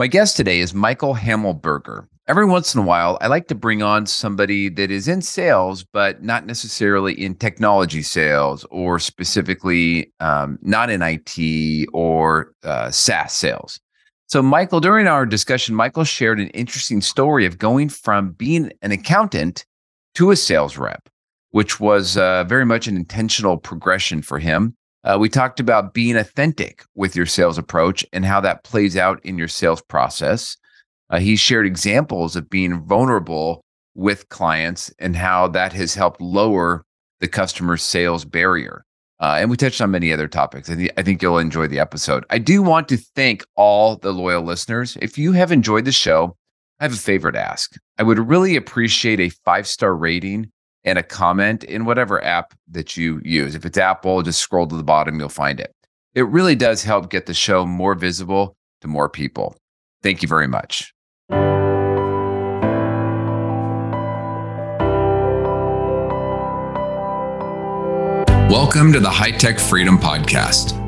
My guest today is Michael Hammelburger. Every once in a while, I like to bring on somebody that is in sales, but not necessarily in technology sales or specifically um, not in IT or uh, SaaS sales. So, Michael, during our discussion, Michael shared an interesting story of going from being an accountant to a sales rep, which was uh, very much an intentional progression for him. Uh, we talked about being authentic with your sales approach and how that plays out in your sales process. Uh, he shared examples of being vulnerable with clients and how that has helped lower the customer sales barrier. Uh, and we touched on many other topics. I, th- I think you'll enjoy the episode. I do want to thank all the loyal listeners. If you have enjoyed the show, I have a favor to ask. I would really appreciate a five star rating and a comment in whatever app that you use. If it's Apple, just scroll to the bottom, you'll find it. It really does help get the show more visible to more people. Thank you very much. Welcome to the High Tech Freedom Podcast.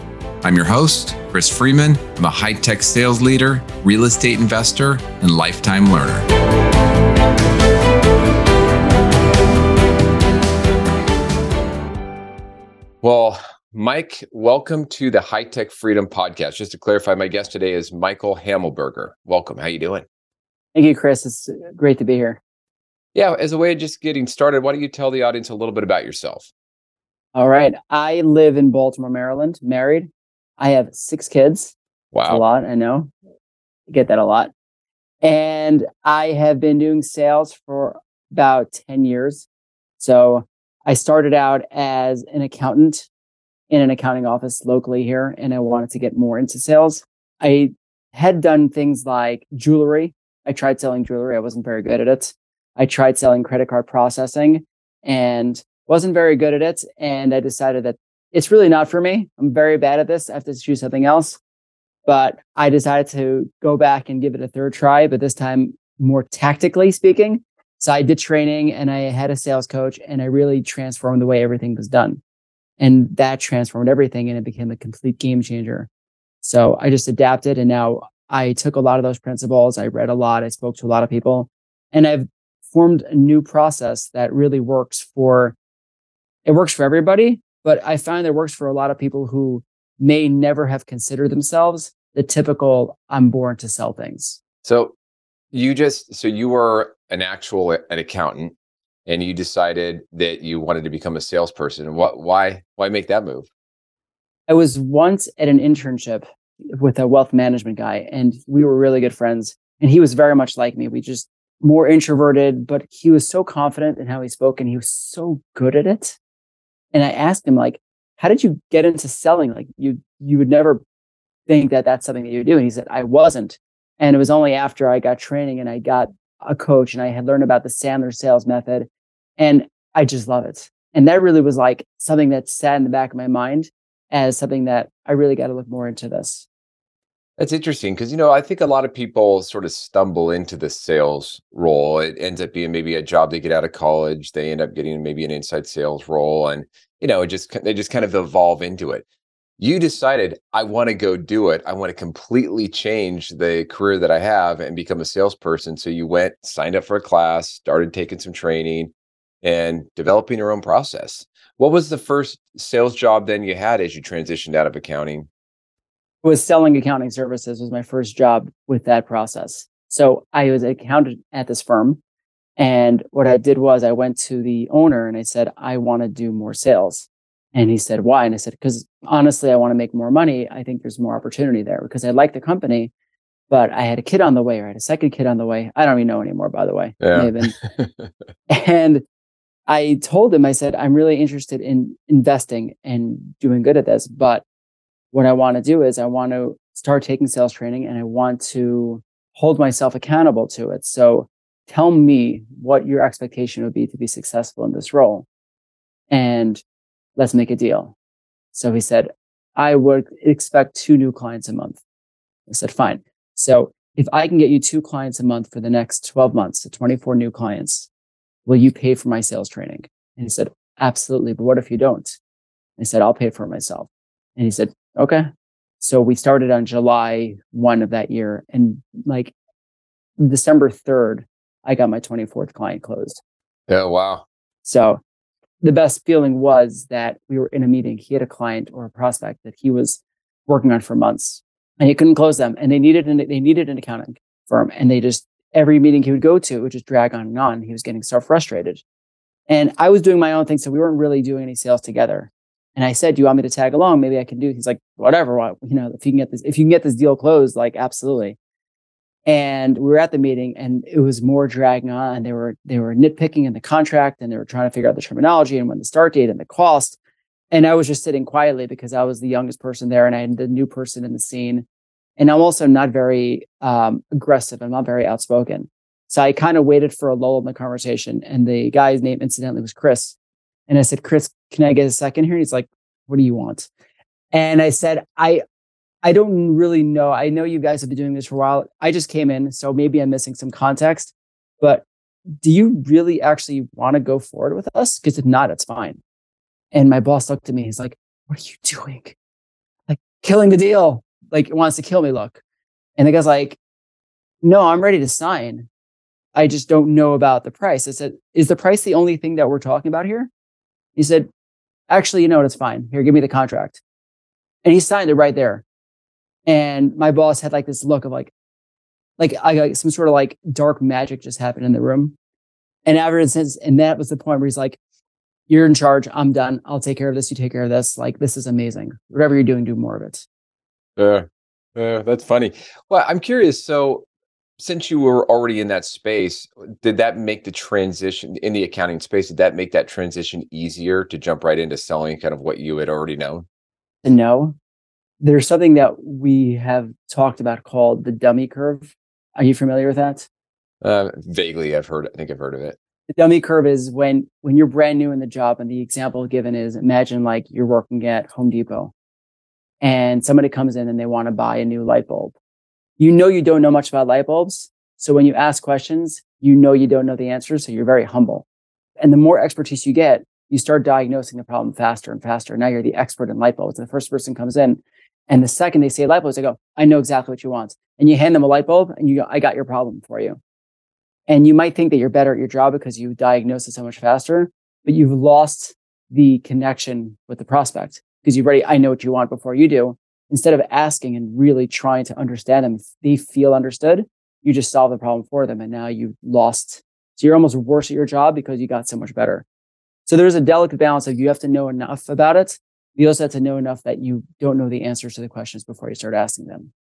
I'm your host, Chris Freeman. I'm a high tech sales leader, real estate investor, and lifetime learner. Well, Mike, welcome to the High Tech Freedom Podcast. Just to clarify, my guest today is Michael Hammelburger. Welcome. How you doing? Thank you, Chris. It's great to be here. Yeah, as a way of just getting started, why don't you tell the audience a little bit about yourself? All right. I live in Baltimore, Maryland, married, I have six kids. Wow. That's a lot. I know. I get that a lot. And I have been doing sales for about 10 years. So I started out as an accountant in an accounting office locally here, and I wanted to get more into sales. I had done things like jewelry. I tried selling jewelry. I wasn't very good at it. I tried selling credit card processing and wasn't very good at it. And I decided that it's really not for me. I'm very bad at this. I have to choose something else. But I decided to go back and give it a third try, but this time more tactically speaking. So I did training and I had a sales coach and I really transformed the way everything was done. And that transformed everything and it became a complete game changer. So I just adapted and now I took a lot of those principles. I read a lot. I spoke to a lot of people and I've formed a new process that really works for it works for everybody but I find that works for a lot of people who may never have considered themselves the typical I'm born to sell things. So you just so you were an actual uh, an accountant and you decided that you wanted to become a salesperson. What why why make that move? I was once at an internship with a wealth management guy and we were really good friends and he was very much like me. We just more introverted, but he was so confident in how he spoke and he was so good at it and I asked him like, how did you get into selling? Like you, you would never think that that's something that you do. And he said, I wasn't. And it was only after I got training and I got a coach and I had learned about the Sandler sales method. And I just love it. And that really was like something that sat in the back of my mind as something that I really got to look more into this. That's interesting because you know I think a lot of people sort of stumble into the sales role. It ends up being maybe a job they get out of college. They end up getting maybe an inside sales role, and you know it just they just kind of evolve into it. You decided I want to go do it. I want to completely change the career that I have and become a salesperson. So you went, signed up for a class, started taking some training, and developing your own process. What was the first sales job then you had as you transitioned out of accounting? Was selling accounting services was my first job with that process. So I was an accountant at this firm. And what I did was I went to the owner and I said, I want to do more sales. And he said, why? And I said, because honestly, I want to make more money. I think there's more opportunity there because I like the company, but I had a kid on the way or I had a second kid on the way. I don't even know anymore, by the way. Yeah. and I told him, I said, I'm really interested in investing and doing good at this, but what I want to do is I want to start taking sales training and I want to hold myself accountable to it. So tell me what your expectation would be to be successful in this role. And let's make a deal. So he said, I would expect two new clients a month. I said, fine. So if I can get you two clients a month for the next 12 months, so 24 new clients, will you pay for my sales training? And he said, absolutely. But what if you don't? I said, I'll pay for it myself. And he said, okay. So we started on July 1 of that year. And like December 3rd, I got my 24th client closed. Yeah. Wow. So the best feeling was that we were in a meeting. He had a client or a prospect that he was working on for months and he couldn't close them. And they needed an, they needed an accounting firm. And they just, every meeting he would go to would just drag on and on. He was getting so frustrated. And I was doing my own thing. So we weren't really doing any sales together. And I said, "Do you want me to tag along? Maybe I can do." He's like, "Whatever. You know, if you can get this, if you can get this deal closed, like absolutely." And we were at the meeting, and it was more dragging on. They were they were nitpicking in the contract, and they were trying to figure out the terminology and when the start date and the cost. And I was just sitting quietly because I was the youngest person there, and I had the new person in the scene. And I'm also not very um, aggressive. I'm not very outspoken. So I kind of waited for a lull in the conversation. And the guy's name, incidentally, was Chris. And I said, Chris, can I get a second here? And he's like, what do you want? And I said, I, I don't really know. I know you guys have been doing this for a while. I just came in, so maybe I'm missing some context. But do you really actually want to go forward with us? Because if not, it's fine. And my boss looked at me. He's like, "What are you doing? Like killing the deal? Like it wants to kill me." Look, and the guy's like, "No, I'm ready to sign. I just don't know about the price." I said, "Is the price the only thing that we're talking about here?" He said, actually, you know what? It's fine. Here, give me the contract. And he signed it right there. And my boss had like this look of like, like I got some sort of like dark magic just happened in the room. And ever since, and that was the point where he's like, you're in charge. I'm done. I'll take care of this. You take care of this. Like, this is amazing. Whatever you're doing, do more of it. Yeah. Yeah, that's funny. Well, I'm curious. So since you were already in that space, did that make the transition in the accounting space? Did that make that transition easier to jump right into selling kind of what you had already known? No. There's something that we have talked about called the dummy curve. Are you familiar with that? Uh, vaguely, I've heard. I think I've heard of it. The dummy curve is when when you're brand new in the job, and the example given is imagine like you're working at Home Depot, and somebody comes in and they want to buy a new light bulb you know you don't know much about light bulbs. So when you ask questions, you know you don't know the answers. So you're very humble. And the more expertise you get, you start diagnosing the problem faster and faster. Now you're the expert in light bulbs. The first person comes in, and the second they say light bulbs, they go, I know exactly what you want. And you hand them a light bulb and you go, I got your problem for you. And you might think that you're better at your job because you diagnose it so much faster, but you've lost the connection with the prospect because you've already, I know what you want before you do instead of asking and really trying to understand them, they feel understood, you just solve the problem for them. And now you've lost. So you're almost worse at your job because you got so much better. So there's a delicate balance of you have to know enough about it. You also have to know enough that you don't know the answers to the questions before you start asking them.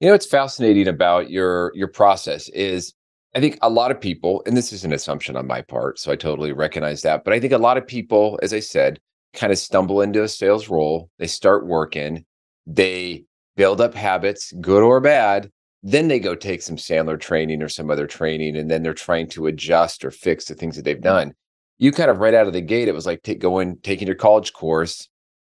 You know what's fascinating about your your process is I think a lot of people, and this is an assumption on my part, so I totally recognize that, but I think a lot of people, as I said, kind of stumble into a sales role. They start working, they build up habits, good or bad. Then they go take some Sandler training or some other training, and then they're trying to adjust or fix the things that they've done. You kind of right out of the gate, it was like take, going taking your college course,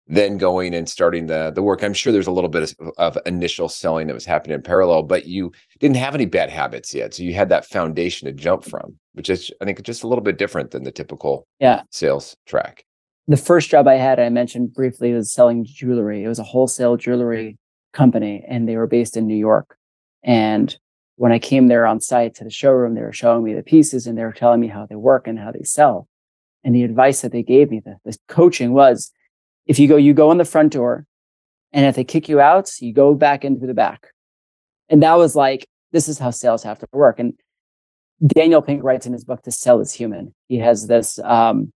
then going and starting the the work. I'm sure there's a little bit of, of, initial selling that was happening in parallel, but you didn't have any bad habits yet, so you had that foundation to jump from, which is I think just a little bit different than the typical yeah sales track the first job I had, I mentioned briefly, was selling jewelry. It was a wholesale jewelry company, and they were based in New York. And when I came there on site to the showroom, they were showing me the pieces and they were telling me how they work and how they sell. And the advice that they gave me, the, the coaching was if you go, you go in the front door, and if they kick you out, you go back into the back. And that was like, this is how sales have to work. And Daniel Pink writes in his book, To Sell is Human. He has this um,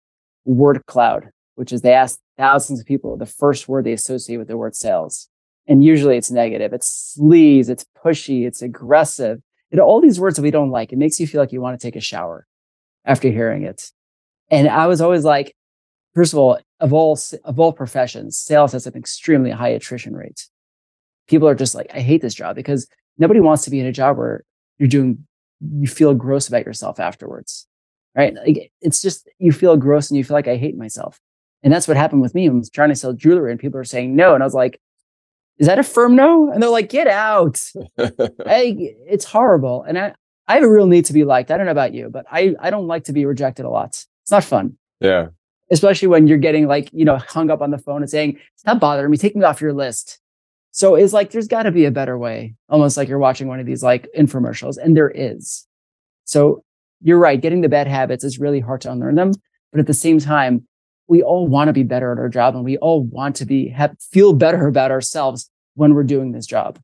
word cloud which is they ask thousands of people the first word they associate with the word sales. And usually it's negative. It's sleaze, it's pushy, it's aggressive. You all these words that we don't like. It makes you feel like you want to take a shower after hearing it. And I was always like, first of all, of all of all professions, sales has an extremely high attrition rate. People are just like, I hate this job because nobody wants to be in a job where you're doing you feel gross about yourself afterwards. Right. Like it's just you feel gross and you feel like I hate myself. And that's what happened with me. I was trying to sell jewelry and people are saying no. And I was like, is that a firm no? And they're like, get out. I, it's horrible. And I, I have a real need to be liked. I don't know about you, but I, I don't like to be rejected a lot. It's not fun. Yeah. Especially when you're getting like, you know, hung up on the phone and saying, stop bothering me, take me off your list. So it's like, there's got to be a better way, almost like you're watching one of these like infomercials, and there is. So you're right. Getting the bad habits is really hard to unlearn them. But at the same time, we all want to be better at our job and we all want to be have, feel better about ourselves when we're doing this job.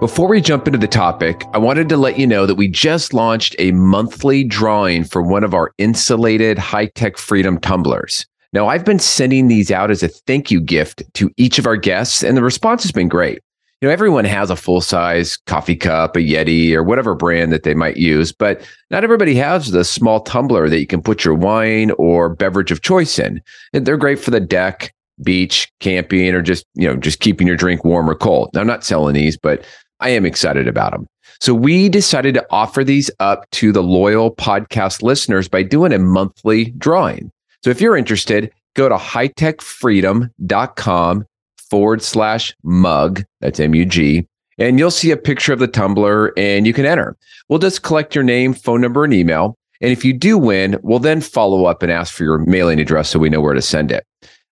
Before we jump into the topic, I wanted to let you know that we just launched a monthly drawing for one of our insulated high tech freedom tumblers. Now, I've been sending these out as a thank you gift to each of our guests, and the response has been great you know, everyone has a full size coffee cup, a Yeti, or whatever brand that they might use, but not everybody has the small tumbler that you can put your wine or beverage of choice in. And they're great for the deck, beach, camping, or just, you know, just keeping your drink warm or cold. Now, I'm not selling these, but I am excited about them. So we decided to offer these up to the loyal podcast listeners by doing a monthly drawing. So if you're interested, go to hightechfreedom.com forward slash mug. That's M U G. And you'll see a picture of the tumbler and you can enter. We'll just collect your name, phone number, and email. And if you do win, we'll then follow up and ask for your mailing address so we know where to send it.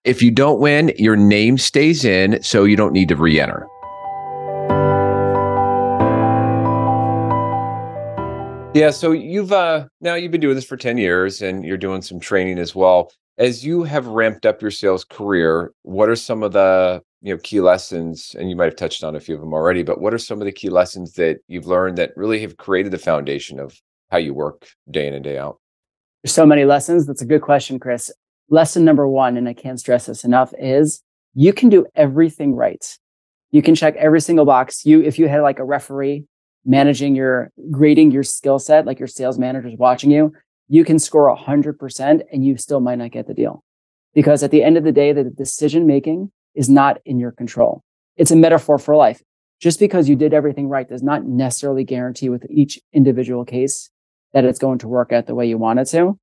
If you don't win, your name stays in, so you don't need to re enter. Yeah, so you've uh now you've been doing this for 10 years and you're doing some training as well. As you have ramped up your sales career, what are some of the you know key lessons and you might have touched on a few of them already but what are some of the key lessons that you've learned that really have created the foundation of how you work day in and day out? There's so many lessons. That's a good question chris. Lesson number one and i can't stress this enough is you can do everything right. You can check every single box. You if you had like a referee managing your grading your skill set like your sales managers watching you you can score 100% and you still might not get the deal. Because at the end of the day the decision making is not in your control. It's a metaphor for life. Just because you did everything right does not necessarily guarantee with each individual case that it's going to work out the way you want it to.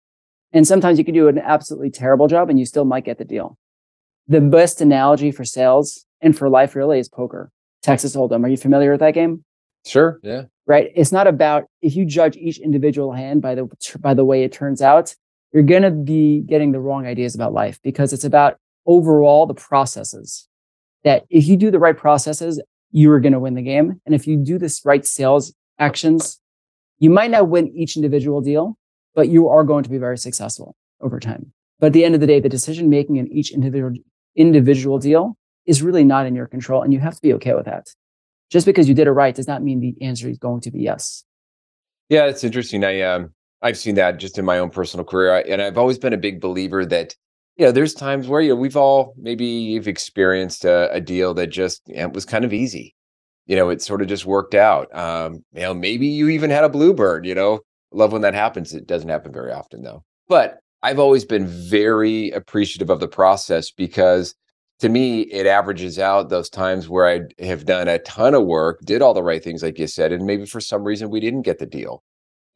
And sometimes you can do an absolutely terrible job and you still might get the deal. The best analogy for sales and for life really is poker. Texas Hold'em. Are you familiar with that game? Sure. Yeah. Right. It's not about if you judge each individual hand by the by the way it turns out, you're going to be getting the wrong ideas about life because it's about overall the processes that if you do the right processes, you are going to win the game. And if you do this right sales actions, you might not win each individual deal, but you are going to be very successful over time. But at the end of the day, the decision making in each individual individual deal is really not in your control. And you have to be okay with that. Just because you did it right does not mean the answer is going to be yes. Yeah, it's interesting. I um I've seen that just in my own personal career. and I've always been a big believer that you know, there's times where you know, we've all maybe you've experienced a, a deal that just you know, was kind of easy. You know, it sort of just worked out. Um, you know, maybe you even had a bluebird. You know, love when that happens. It doesn't happen very often though. But I've always been very appreciative of the process because to me, it averages out those times where I have done a ton of work, did all the right things, like you said, and maybe for some reason we didn't get the deal.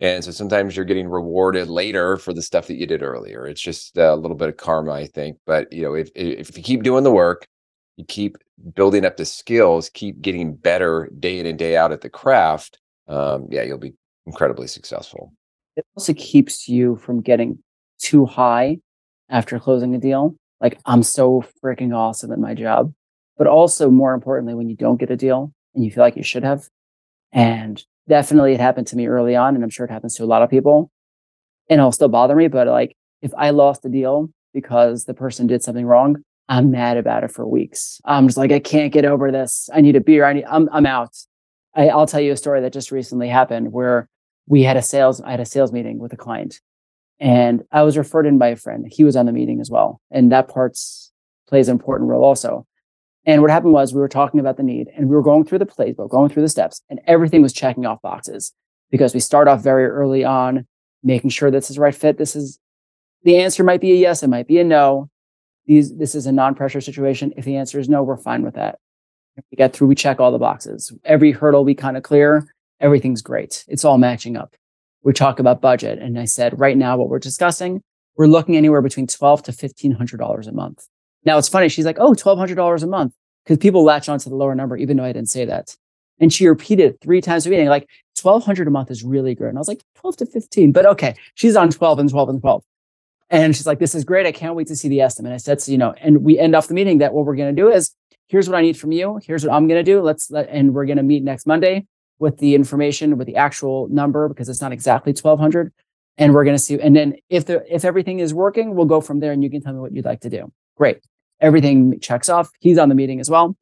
And so sometimes you're getting rewarded later for the stuff that you did earlier. It's just a little bit of karma, I think. But you know, if if you keep doing the work, you keep building up the skills, keep getting better day in and day out at the craft, um, yeah, you'll be incredibly successful. It also keeps you from getting too high after closing a deal. Like I'm so freaking awesome at my job. But also more importantly, when you don't get a deal and you feel like you should have, and definitely it happened to me early on, and I'm sure it happens to a lot of people. And it'll still bother me, but like if I lost a deal because the person did something wrong, I'm mad about it for weeks. I'm just like, I can't get over this. I need a beer. I need, I'm, I'm out. I, I'll tell you a story that just recently happened where we had a sales, I had a sales meeting with a client and I was referred in by a friend. He was on the meeting as well. And that part's plays an important role also. And what happened was we were talking about the need and we were going through the playbook, going through the steps, and everything was checking off boxes because we start off very early on, making sure this is the right fit. This is the answer might be a yes, it might be a no. These, this is a non-pressure situation. If the answer is no, we're fine with that. We get through, we check all the boxes. Every hurdle we kind of clear, everything's great. It's all matching up. We talk about budget. And I said, right now, what we're discussing, we're looking anywhere between twelve to fifteen hundred dollars a month. Now it's funny. She's like, oh, oh, twelve hundred dollars a month. Because people latch onto the lower number, even though I didn't say that. And she repeated three times a meeting, like 1200 a month is really good. And I was like, 12 to 15, but okay. She's on 12 and 12 and 12. And she's like, this is great. I can't wait to see the estimate. I said, so, you know, and we end off the meeting that what we're going to do is here's what I need from you. Here's what I'm going to do. Let's let, and we're going to meet next Monday with the information, with the actual number, because it's not exactly 1200. And we're going to see. And then if the, if everything is working, we'll go from there and you can tell me what you'd like to do. Great. Everything checks off. He's on the meeting as well.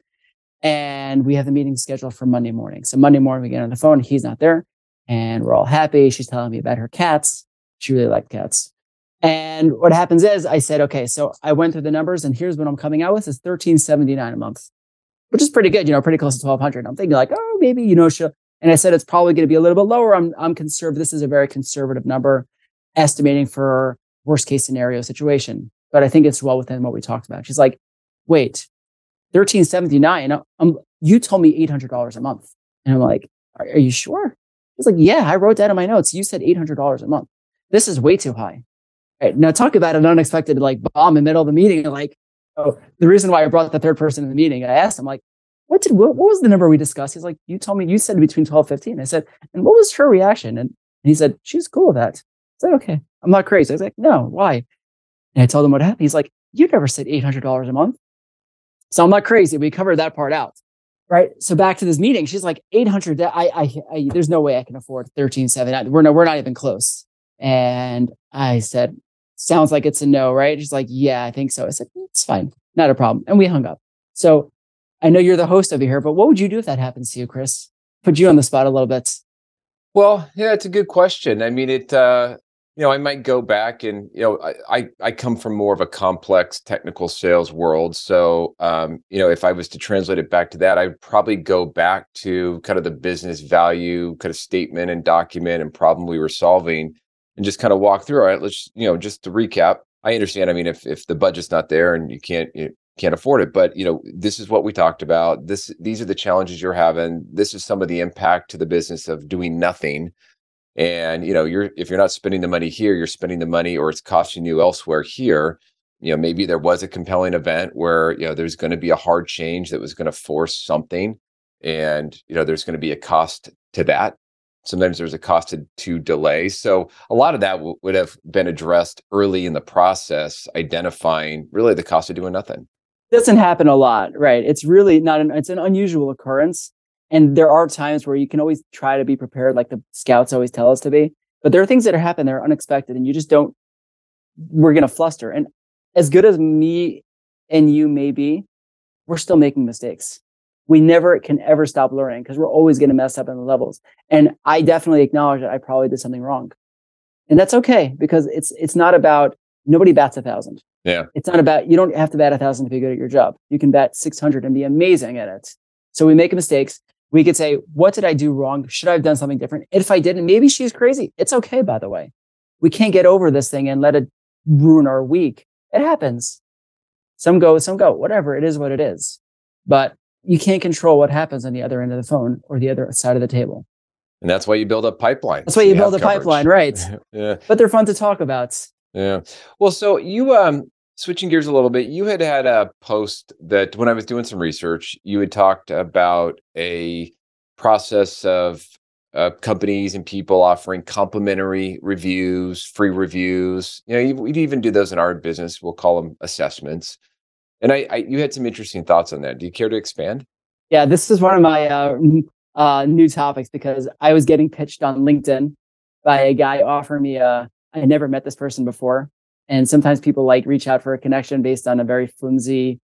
And we have the meeting scheduled for Monday morning. So Monday morning, we get on the phone. He's not there. And we're all happy. She's telling me about her cats. She really liked cats. And what happens is I said, okay, so I went through the numbers and here's what I'm coming out with is 1379 a month, which is pretty good, you know, pretty close to 1200. I'm thinking like, oh, maybe, you know, she'll, and I said, it's probably going to be a little bit lower. I'm, I'm conservative. This is a very conservative number estimating for worst case scenario situation, but I think it's well within what we talked about. She's like, wait, 1379. Um, you told me $800 a month. And I'm like, are, are you sure? He's like, yeah, I wrote that in my notes. You said $800 a month. This is way too high. Right, now talk about an unexpected like bomb in the middle of the meeting. Like, oh, the reason why I brought the third person in the meeting, I asked him like, what did what, what was the number we discussed? He's like, you told me you said between 12, 15. I said, and what was her reaction? And, and he said, she's cool with that. I said, okay, I'm not crazy. I was like, no, why? And I told him what happened. He's like, you never said $800 a month. So I'm not crazy. We covered that part out. Right. So back to this meeting, she's like 800. I, I, I there's no way I can afford 1379. We're no, we're not even close. And I said, sounds like it's a no, right? She's like, yeah, I think so. I said, it's fine. Not a problem. And we hung up. So I know you're the host over here, but what would you do if that happens to you, Chris? Put you on the spot a little bit. Well, yeah, it's a good question. I mean, it, uh, you know, I might go back and, you know, I, I come from more of a complex technical sales world. So, um, you know, if I was to translate it back to that, I'd probably go back to kind of the business value kind of statement and document and problem we were solving and just kind of walk through. All right, let's, you know, just to recap. I understand. I mean, if if the budget's not there and you can't you can't afford it, but you know, this is what we talked about. This these are the challenges you're having. This is some of the impact to the business of doing nothing and you know you're if you're not spending the money here you're spending the money or it's costing you elsewhere here you know maybe there was a compelling event where you know there's going to be a hard change that was going to force something and you know there's going to be a cost to that. Sometimes there's a cost to, to delay. So a lot of that w- would have been addressed early in the process identifying really the cost of doing nothing. Doesn't happen a lot right? It's really not an it's an unusual occurrence and there are times where you can always try to be prepared, like the scouts always tell us to be. But there are things that are happen that are unexpected, and you just don't. We're gonna fluster. And as good as me and you may be, we're still making mistakes. We never can ever stop learning because we're always going to mess up in the levels. And I definitely acknowledge that I probably did something wrong, and that's okay because it's it's not about nobody bats a thousand. Yeah, it's not about you don't have to bat a thousand to be good at your job. You can bat six hundred and be amazing at it. So we make mistakes we could say, what did I do wrong? Should I have done something different? If I didn't, maybe she's crazy. It's okay, by the way. We can't get over this thing and let it ruin our week. It happens. Some go, some go, whatever. It is what it is. But you can't control what happens on the other end of the phone or the other side of the table. And that's why you build a pipeline. That's why you, you build a coverage. pipeline, right? yeah. But they're fun to talk about. Yeah. Well, so you um switching gears a little bit, you had had a post that when I was doing some research, you had talked about a process of uh, companies and people offering complimentary reviews, free reviews. You know, we'd even do those in our business. We'll call them assessments. And I, I you had some interesting thoughts on that. Do you care to expand? Yeah, this is one of my uh, uh, new topics because I was getting pitched on LinkedIn by a guy offering me a. I had never met this person before, and sometimes people like reach out for a connection based on a very flimsy,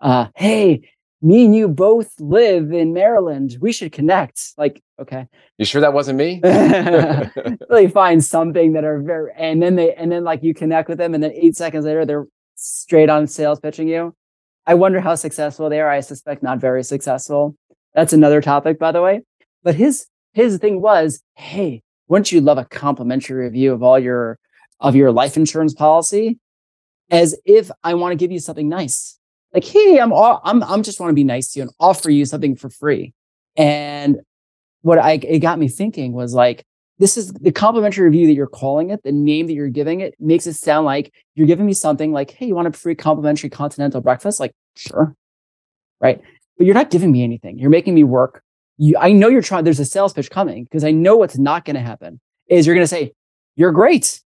uh, hey, me and you both live in Maryland. We should connect. Like, okay. You sure that wasn't me? they find something that are very, and then they, and then like you connect with them, and then eight seconds later, they're straight on sales pitching you. I wonder how successful they are. I suspect not very successful. That's another topic, by the way. But his his thing was, hey, wouldn't you love a complimentary review of all your of your life insurance policy as if I want to give you something nice. like, hey, I'm all, I'm I'm just want to be nice to you and offer you something for free. And what I it got me thinking was like, this is the complimentary review that you're calling it, the name that you're giving it makes it sound like you're giving me something like, hey, you want a free complimentary continental breakfast? Like, sure. Right. But you're not giving me anything. You're making me work. You, I know you're trying, there's a sales pitch coming because I know what's not going to happen is you're going to say, you're great.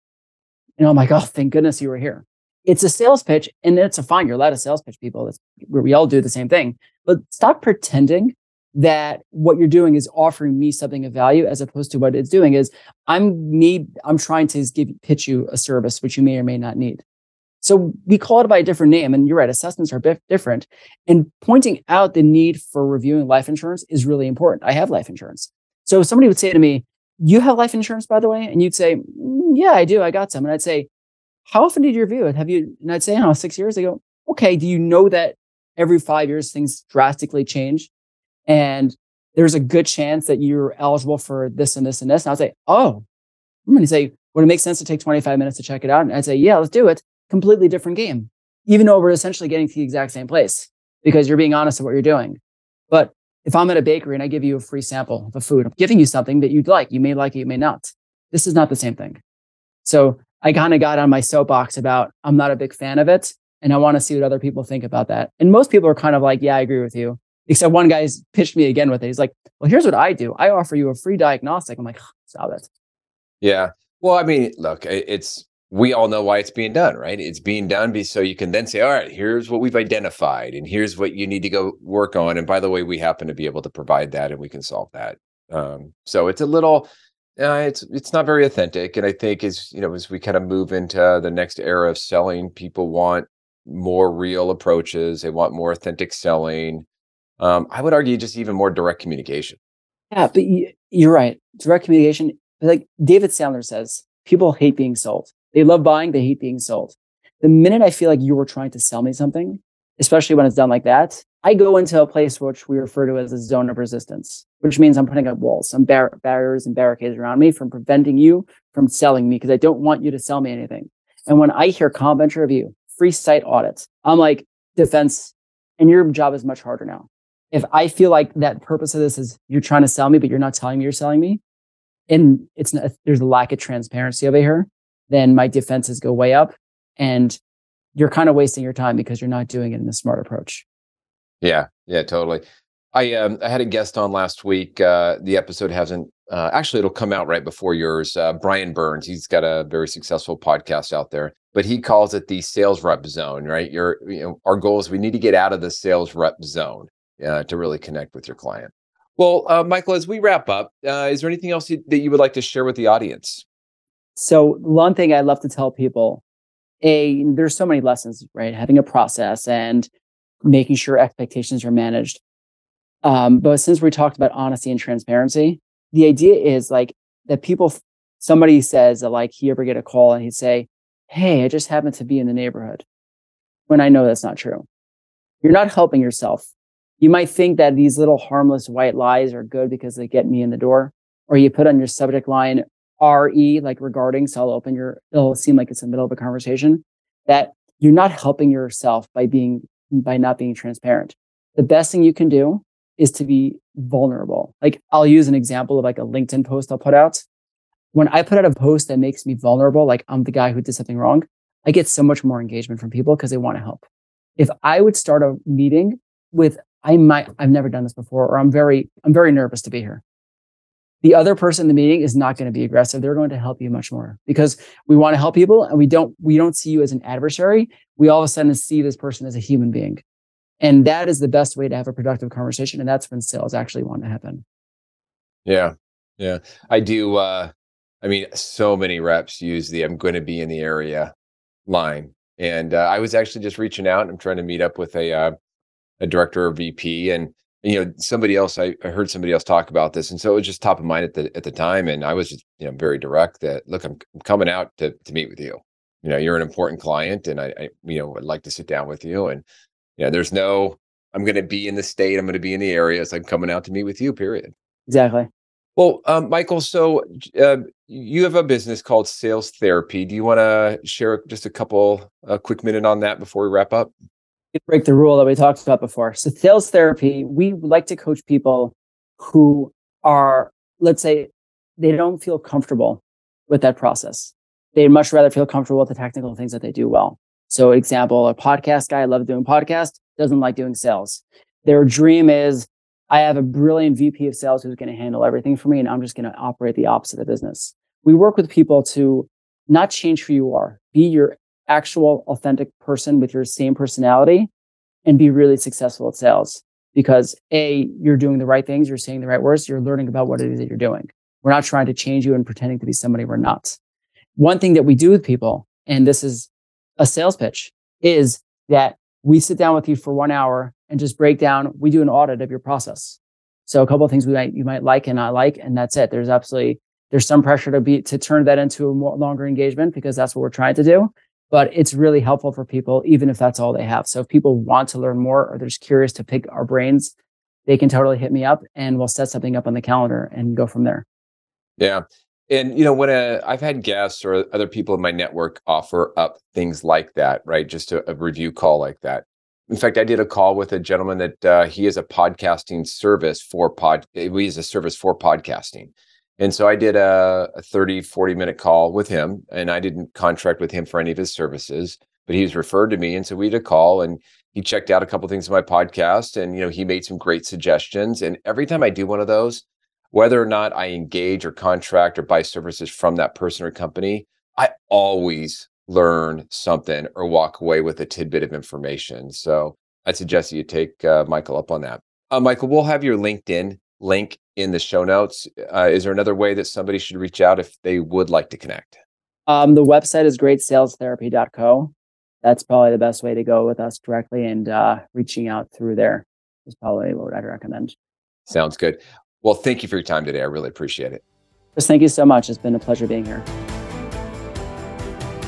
And I'm like, oh, thank goodness you were here. It's a sales pitch and it's a fine. You're allowed to sales pitch people. That's where we all do the same thing. But stop pretending that what you're doing is offering me something of value as opposed to what it's doing is I'm me I'm trying to give pitch you a service which you may or may not need. So we call it by a different name, and you're right, assessments are different. And pointing out the need for reviewing life insurance is really important. I have life insurance. So if somebody would say to me, You have life insurance, by the way? And you'd say, mm, Yeah, I do. I got some. And I'd say, How often did you review it? Have you? And I'd say, Oh, six years. They go, Okay, do you know that every five years things drastically change? and there's a good chance that you're eligible for this and this and this. And I'd say, oh, I'm going to say, would it make sense to take 25 minutes to check it out? And I'd say, yeah, let's do it. Completely different game, even though we're essentially getting to the exact same place because you're being honest with what you're doing. But if I'm at a bakery and I give you a free sample of a food, I'm giving you something that you'd like. You may like it, you may not. This is not the same thing. So I kind of got on my soapbox about I'm not a big fan of it. And I want to see what other people think about that. And most people are kind of like, yeah, I agree with you. Except one guy's pitched me again with it. He's like, well, here's what I do. I offer you a free diagnostic. I'm like, stop it. Yeah. Well, I mean, look, it's we all know why it's being done, right? It's being done so you can then say, all right, here's what we've identified, and here's what you need to go work on. And by the way, we happen to be able to provide that, and we can solve that. Um, so it's a little, uh, it's it's not very authentic. And I think as you know, as we kind of move into the next era of selling, people want more real approaches. They want more authentic selling. Um, I would argue just even more direct communication. Yeah, but you're right. Direct communication, like David Sandler says, people hate being sold. They love buying, they hate being sold. The minute I feel like you were trying to sell me something, especially when it's done like that, I go into a place which we refer to as a zone of resistance, which means I'm putting up walls, some bar- barriers and barricades around me from preventing you from selling me because I don't want you to sell me anything. And when I hear complimentary review, free site audits, I'm like, defense, and your job is much harder now if I feel like that purpose of this is you're trying to sell me, but you're not telling me you're selling me, and it's not, there's a lack of transparency over here, then my defenses go way up, and you're kind of wasting your time because you're not doing it in a smart approach. Yeah, yeah, totally. I um, I had a guest on last week. Uh, the episode hasn't uh, actually it'll come out right before yours. Uh, Brian Burns, he's got a very successful podcast out there, but he calls it the sales rep zone. Right, your you know our goal is we need to get out of the sales rep zone uh, to really connect with your client. Well, uh, Michael, as we wrap up, uh, is there anything else you, that you would like to share with the audience? So, one thing I love to tell people, a there's so many lessons, right? Having a process and making sure expectations are managed. Um, but since we talked about honesty and transparency, the idea is like that people, somebody says that like he ever get a call and he'd say, "Hey, I just happened to be in the neighborhood," when I know that's not true. You're not helping yourself you might think that these little harmless white lies are good because they get me in the door. Or you put on your subject line RE, like regarding, so I'll open your, it'll seem like it's in the middle of a conversation. That you're not helping yourself by being, by not being transparent. The best thing you can do is to be vulnerable. Like I'll use an example of like a LinkedIn post I'll put out. When I put out a post that makes me vulnerable, like I'm the guy who did something wrong, I get so much more engagement from people because they want to help. If I would start a meeting with I might, I've never done this before, or I'm very, I'm very nervous to be here. The other person in the meeting is not going to be aggressive. They're going to help you much more because we want to help people and we don't, we don't see you as an adversary. We all of a sudden see this person as a human being. And that is the best way to have a productive conversation. And that's when sales actually want to happen. Yeah. Yeah. I do. Uh, I mean, so many reps use the I'm going to be in the area line. And uh, I was actually just reaching out. And I'm trying to meet up with a, uh, a director or VP, and you know somebody else. I, I heard somebody else talk about this, and so it was just top of mind at the at the time. And I was just you know very direct that look, I'm, I'm coming out to to meet with you. You know, you're an important client, and I, I you know would like to sit down with you. And you know, there's no I'm going to be in the state. I'm going to be in the area. i'm coming out to meet with you. Period. Exactly. Well, um, Michael, so uh, you have a business called Sales Therapy. Do you want to share just a couple, a quick minute on that before we wrap up? Break the rule that we talked about before. So sales therapy, we like to coach people who are, let's say, they don't feel comfortable with that process. They'd much rather feel comfortable with the technical things that they do well. So example, a podcast guy, love doing podcast, doesn't like doing sales. Their dream is I have a brilliant VP of sales who's going to handle everything for me and I'm just going to operate the opposite of business. We work with people to not change who you are, be your actual authentic person with your same personality and be really successful at sales because a you're doing the right things you're saying the right words you're learning about what it is that you're doing. We're not trying to change you and pretending to be somebody we're not. One thing that we do with people and this is a sales pitch is that we sit down with you for one hour and just break down we do an audit of your process. So a couple of things we might you might like and not like and that's it. There's absolutely there's some pressure to be to turn that into a more longer engagement because that's what we're trying to do but it's really helpful for people, even if that's all they have. So if people want to learn more or they're just curious to pick our brains, they can totally hit me up and we'll set something up on the calendar and go from there. Yeah. And you know, when a, I've had guests or other people in my network offer up things like that, right? Just a, a review call like that. In fact, I did a call with a gentleman that uh, he is a podcasting service for pod. He is a service for podcasting. And so I did a, a 30, 40 minute call with him, and I didn't contract with him for any of his services, but he was referred to me. And so we did a call and he checked out a couple things in my podcast and you know he made some great suggestions and every time i do one of those whether or not i engage or contract or buy services from that person or company i always learn something or walk away with a tidbit of information so i suggest you take uh, michael up on that uh, michael we'll have your linkedin link in the show notes. Uh, is there another way that somebody should reach out if they would like to connect? Um, the website is greatsalestherapy.co. That's probably the best way to go with us directly and uh, reaching out through there is probably what I'd recommend. Sounds good. Well, thank you for your time today. I really appreciate it. Chris, thank you so much. It's been a pleasure being here.